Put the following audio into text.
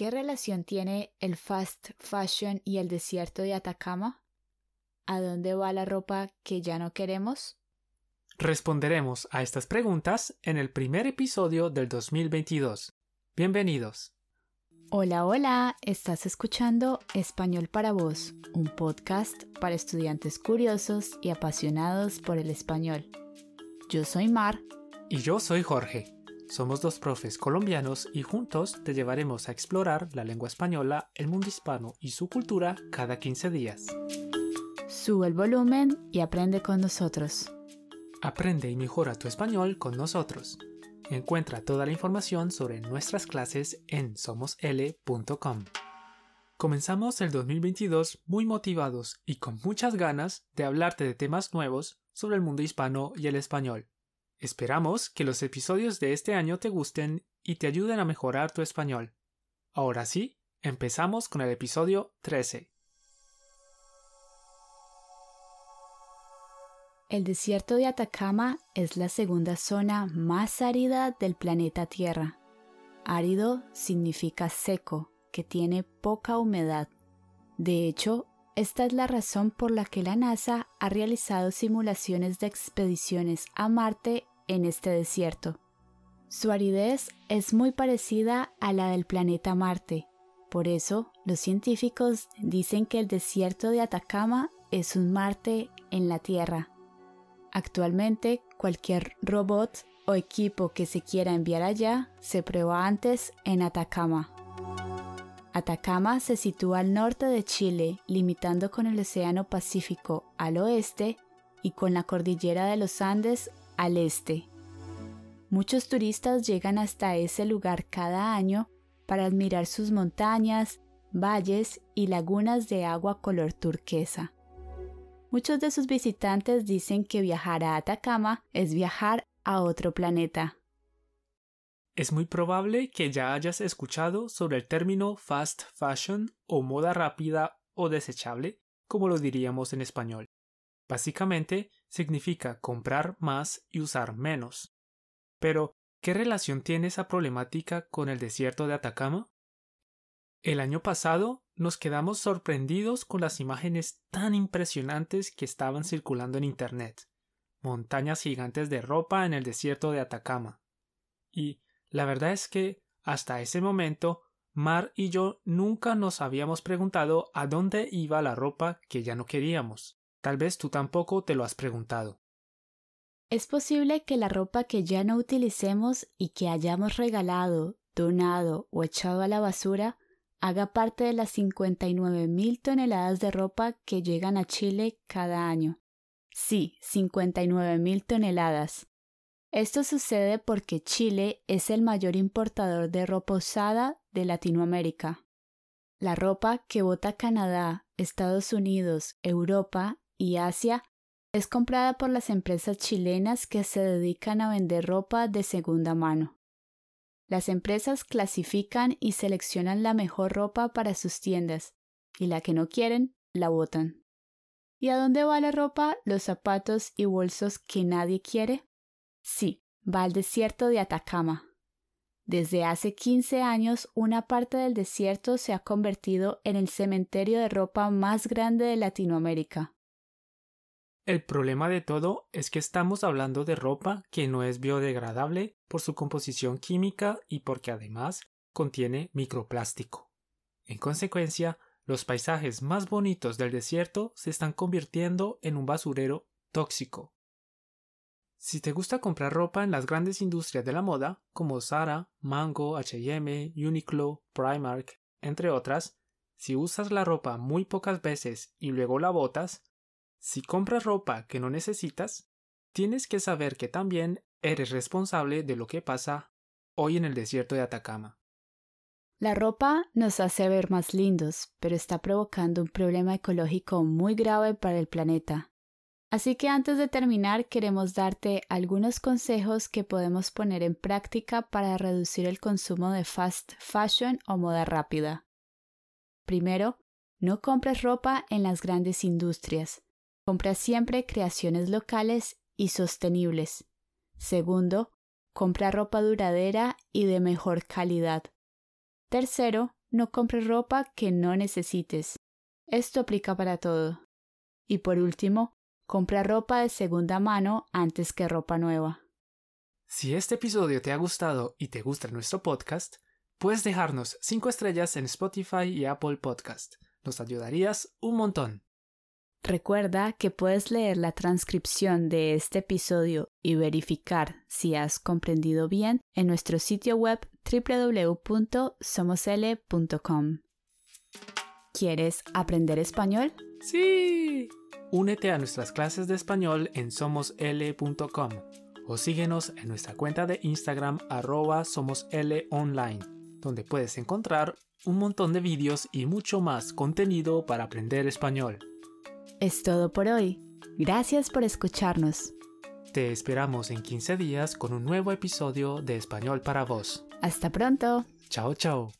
¿Qué relación tiene el fast fashion y el desierto de Atacama? ¿A dónde va la ropa que ya no queremos? Responderemos a estas preguntas en el primer episodio del 2022. Bienvenidos. Hola, hola, estás escuchando Español para vos, un podcast para estudiantes curiosos y apasionados por el español. Yo soy Mar. Y yo soy Jorge. Somos dos profes colombianos y juntos te llevaremos a explorar la lengua española, el mundo hispano y su cultura cada 15 días. Sube el volumen y aprende con nosotros. Aprende y mejora tu español con nosotros. Encuentra toda la información sobre nuestras clases en somosl.com. Comenzamos el 2022 muy motivados y con muchas ganas de hablarte de temas nuevos sobre el mundo hispano y el español. Esperamos que los episodios de este año te gusten y te ayuden a mejorar tu español. Ahora sí, empezamos con el episodio 13. El desierto de Atacama es la segunda zona más árida del planeta Tierra. Árido significa seco, que tiene poca humedad. De hecho, esta es la razón por la que la NASA ha realizado simulaciones de expediciones a Marte en este desierto. Su aridez es muy parecida a la del planeta Marte. Por eso, los científicos dicen que el desierto de Atacama es un Marte en la Tierra. Actualmente, cualquier robot o equipo que se quiera enviar allá se prueba antes en Atacama. Atacama se sitúa al norte de Chile, limitando con el Océano Pacífico al oeste y con la cordillera de los Andes al este. Muchos turistas llegan hasta ese lugar cada año para admirar sus montañas, valles y lagunas de agua color turquesa. Muchos de sus visitantes dicen que viajar a Atacama es viajar a otro planeta. Es muy probable que ya hayas escuchado sobre el término fast fashion o moda rápida o desechable, como lo diríamos en español. Básicamente significa comprar más y usar menos. Pero, ¿qué relación tiene esa problemática con el desierto de Atacama? El año pasado nos quedamos sorprendidos con las imágenes tan impresionantes que estaban circulando en Internet. Montañas gigantes de ropa en el desierto de Atacama. Y la verdad es que, hasta ese momento, Mar y yo nunca nos habíamos preguntado a dónde iba la ropa que ya no queríamos. Tal vez tú tampoco te lo has preguntado. Es posible que la ropa que ya no utilicemos y que hayamos regalado, donado o echado a la basura haga parte de las 59 mil toneladas de ropa que llegan a Chile cada año. Sí, 59 mil toneladas. Esto sucede porque Chile es el mayor importador de ropa usada de Latinoamérica. La ropa que bota Canadá, Estados Unidos, Europa y Asia es comprada por las empresas chilenas que se dedican a vender ropa de segunda mano. Las empresas clasifican y seleccionan la mejor ropa para sus tiendas, y la que no quieren, la botan. ¿Y a dónde va la ropa, los zapatos y bolsos que nadie quiere? Sí, va al desierto de Atacama. Desde hace 15 años, una parte del desierto se ha convertido en el cementerio de ropa más grande de Latinoamérica. El problema de todo es que estamos hablando de ropa que no es biodegradable por su composición química y porque además contiene microplástico. En consecuencia, los paisajes más bonitos del desierto se están convirtiendo en un basurero tóxico. Si te gusta comprar ropa en las grandes industrias de la moda, como Zara, Mango, HM, Uniqlo, Primark, entre otras, si usas la ropa muy pocas veces y luego la botas, si compras ropa que no necesitas, tienes que saber que también eres responsable de lo que pasa hoy en el desierto de Atacama. La ropa nos hace ver más lindos, pero está provocando un problema ecológico muy grave para el planeta. Así que antes de terminar queremos darte algunos consejos que podemos poner en práctica para reducir el consumo de fast fashion o moda rápida. Primero, no compres ropa en las grandes industrias. Compra siempre creaciones locales y sostenibles. Segundo, compra ropa duradera y de mejor calidad. Tercero, no compres ropa que no necesites. Esto aplica para todo. Y por último, compra ropa de segunda mano antes que ropa nueva. Si este episodio te ha gustado y te gusta nuestro podcast, puedes dejarnos 5 estrellas en Spotify y Apple Podcast. Nos ayudarías un montón. Recuerda que puedes leer la transcripción de este episodio y verificar si has comprendido bien en nuestro sitio web www.somosl.com. ¿Quieres aprender español? Sí. Únete a nuestras clases de español en somosl.com o síguenos en nuestra cuenta de Instagram arroba somoslonline, donde puedes encontrar un montón de vídeos y mucho más contenido para aprender español. Es todo por hoy. Gracias por escucharnos. Te esperamos en 15 días con un nuevo episodio de Español para vos. Hasta pronto. Chao, chao.